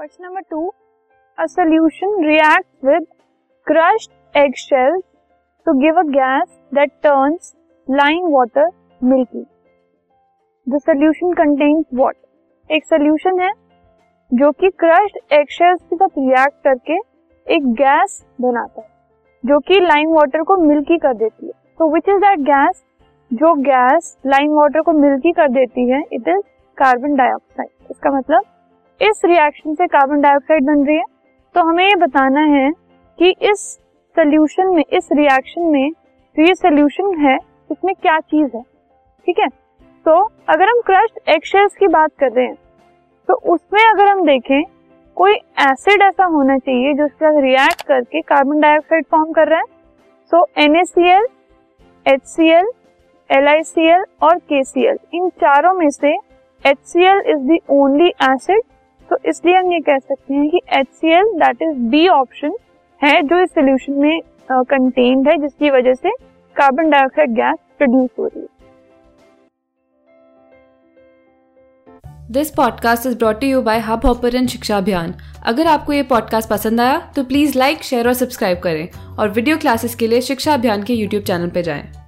Question number two a solution react with crushed egg shell to give a gas that turns line water milky the solution contains what एक solution है, जो कि crushed egg shells के साथ react करके एक gas बनाता है, जो कि लाइन वाटर को मिल्की कर देती है। तो विच इज़ दैट गैस जो गैस लाइन वाटर को मिल्की कर देती है इट इज़ कार्बन डाइऑक्साइड इसका मतलब इस रिएक्शन से कार्बन डाइऑक्साइड बन रही है। तो हमें ये बताना है कि इस सोल्यूशन में, इस रिएक्शन में जो ये सोल्यूशन है, उसमें क्या चीज़ है? ठीक है? तो अगर हम क्रश्ड एगशेल्स की बात कर रहे हैं तो उसमें अगर हम देखें, कोई एसिड ऐसा होना चाहिए जो उसके साथ रिएक्ट करके कार्बन डाइऑक्साइड फॉर्म कर रहा है। So N A C L H C L L I C L और के सी एल इन चारों में से H C L is the only acid तो इसलिए हम ये कह सकते हैं कि H C L that is B option है जो इस सोल्यूशन में कंटेन्ड uh, है जिसकी वजह से कार्बन डाइऑक्साइड गैस प्रोड्यूस हो रही है। This podcast is brought you by hub hopper शिक्षा अभियान अगर आपको ये पॉडकास्ट पसंद आया तो प्लीज़ लाइक शेयर और सब्सक्राइब करें। और वीडियो क्लासेस के लिए शिक्षा अभियान के यूट्यूब चैनल पर जाएँ।